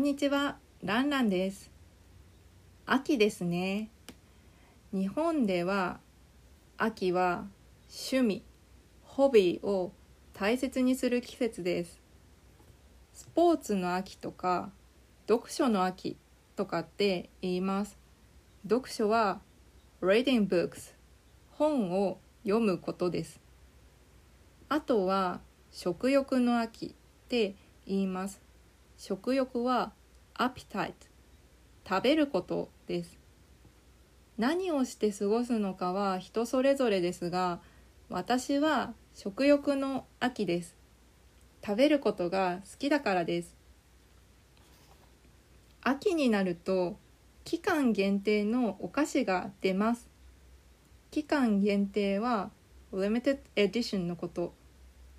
んにちは、ランランです。秋ですね。日本では秋は趣味、ホビーを大切にする季節です。スポーツの秋とか読書の秋とかって言います。読書は reading books 本を読むことです。あとは食欲の秋って言います。食欲は appetite 食べることです。何をして過ごすのかは人それぞれですが、私は食欲の秋です。食べることが好きだからです。秋になると期間限定のお菓子が出ます。期間限定は limited edition のこと。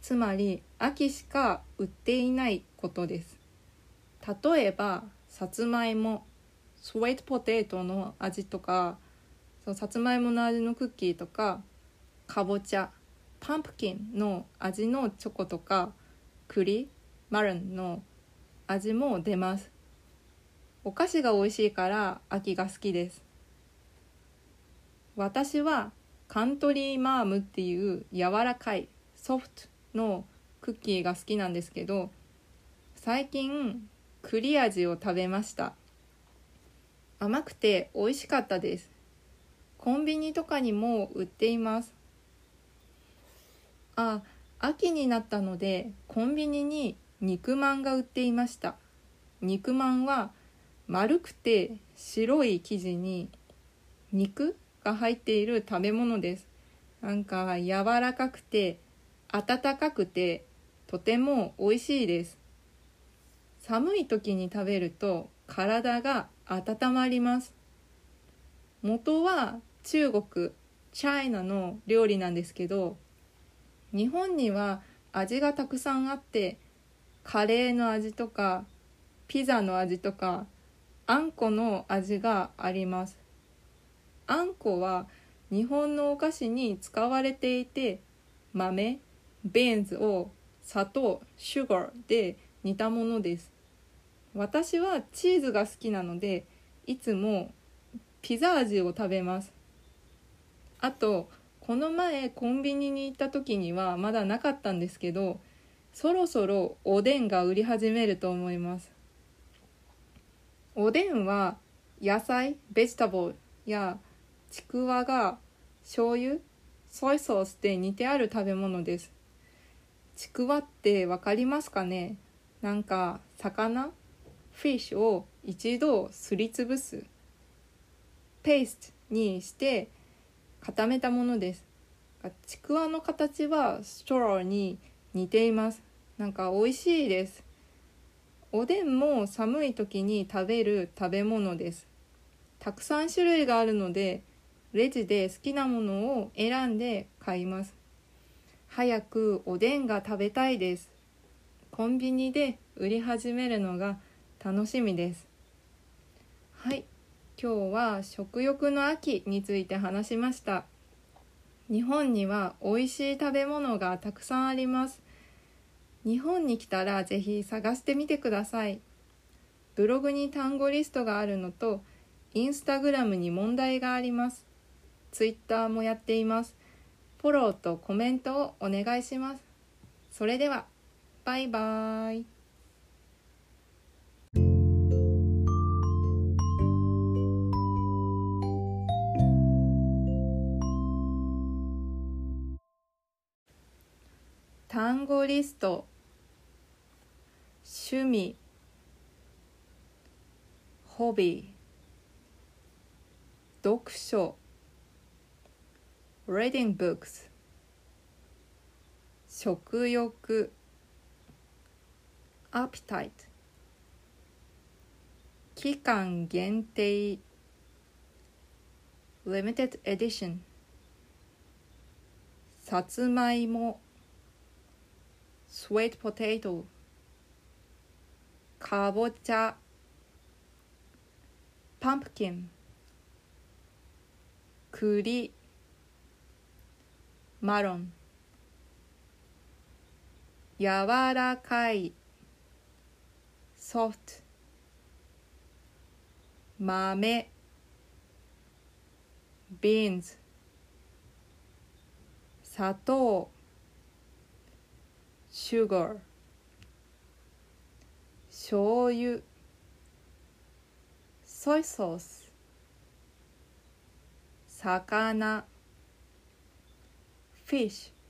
つまり秋しか売っていないことです。例えばさつまいも、スウェイトポテトの味とか、そのさつまいもの味のクッキーとか、かぼちゃ、パンプキンの味のチョコとか、栗、マロンの味も出ます。お菓子が美味しいから秋が好きです。私はカントリーマームっていう柔らかいソフトのクッキーが好きなんですけど最近栗味を食べました。甘くて美味しかったです。コンビニとかにも売っています。あ秋になったのでコンビニに肉まんが売っていました。肉まんは丸くて白い生地に肉が入っている食べ物です。なんか柔らかくて温かくてとても美味しいです。寒い時に食べると体が温まります。元は中国チャイナの料理なんですけど日本には味がたくさんあってカレーの味とかピザの味とかあんこの味があります。あんこは日本のお菓子に使われていて豆ベーンズを砂糖シュガーで煮たものです。私はチーズが好きなのでいつもピザ味を食べます。あとこの前コンビニに行った時にはまだなかったんですけどそろそろおでんが売り始めると思います。おでんは野菜ベジタブルやちくわが醤油ソイソースで煮てある食べ物です。ちくわってわかりますかね？なんか魚？フィッシュを一度すりつぶす。ペーストにして固めたものです。ちくわの形はストローに似ています。なんか美味しいです。おでんも寒い時に食べる食べ物です。たくさん種類があるのでレジで好きなものを選んで買います。早くおでんが食べたいです。コンビニで売り始めるのが楽しみです。はい。今日は食欲の秋について話しました。日本には美味しい食べ物がたくさんあります。日本に来たらぜひ探してみてください。ブログに単語リストがあるのとインスタグラムに問題があります。ツイッターもやっています。フォローとコメントをお願いします。それでは。バイバイ。単語リスト。趣味。ホビー。読書。reading books 食欲。Appetite 期間限定 limited edition さつまいも sweet potato かぼちゃ pumpkin 栗マロン柔らかいソフト豆。ビーンズ砂糖。シュガー醤油。ソイソース魚。フィッシュ